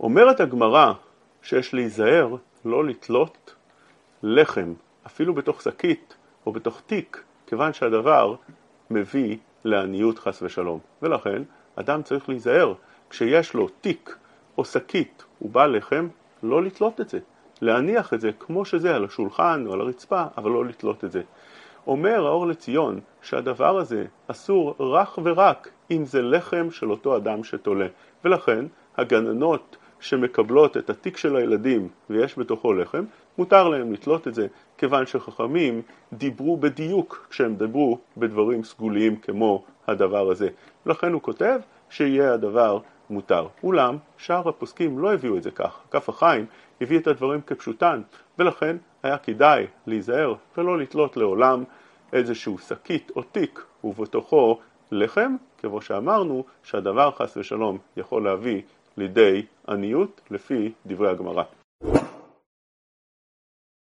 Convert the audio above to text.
אומרת הגמרא שיש להיזהר לא לתלות לחם, אפילו בתוך שקית או בתוך תיק, כיוון שהדבר מביא לעניות חס ושלום. ולכן אדם צריך להיזהר כשיש לו תיק או שקית ובא לחם, לא לתלות את זה. להניח את זה כמו שזה על השולחן או על הרצפה, אבל לא לתלות את זה. אומר האור לציון שהדבר הזה אסור רק ורק אם זה לחם של אותו אדם שתולה. ולכן הגננות שמקבלות את התיק של הילדים ויש בתוכו לחם, מותר להם לתלות את זה, כיוון שחכמים דיברו בדיוק כשהם דיברו בדברים סגוליים כמו הדבר הזה. ולכן הוא כותב שיהיה הדבר מותר. אולם שאר הפוסקים לא הביאו את זה כך. כף החיים הביא את הדברים כפשוטן, ולכן היה כדאי להיזהר ולא לתלות לעולם איזשהו שקית או תיק ובתוכו לחם, כמו שאמרנו שהדבר חס ושלום יכול להביא לידי עניות לפי דברי הגמרא.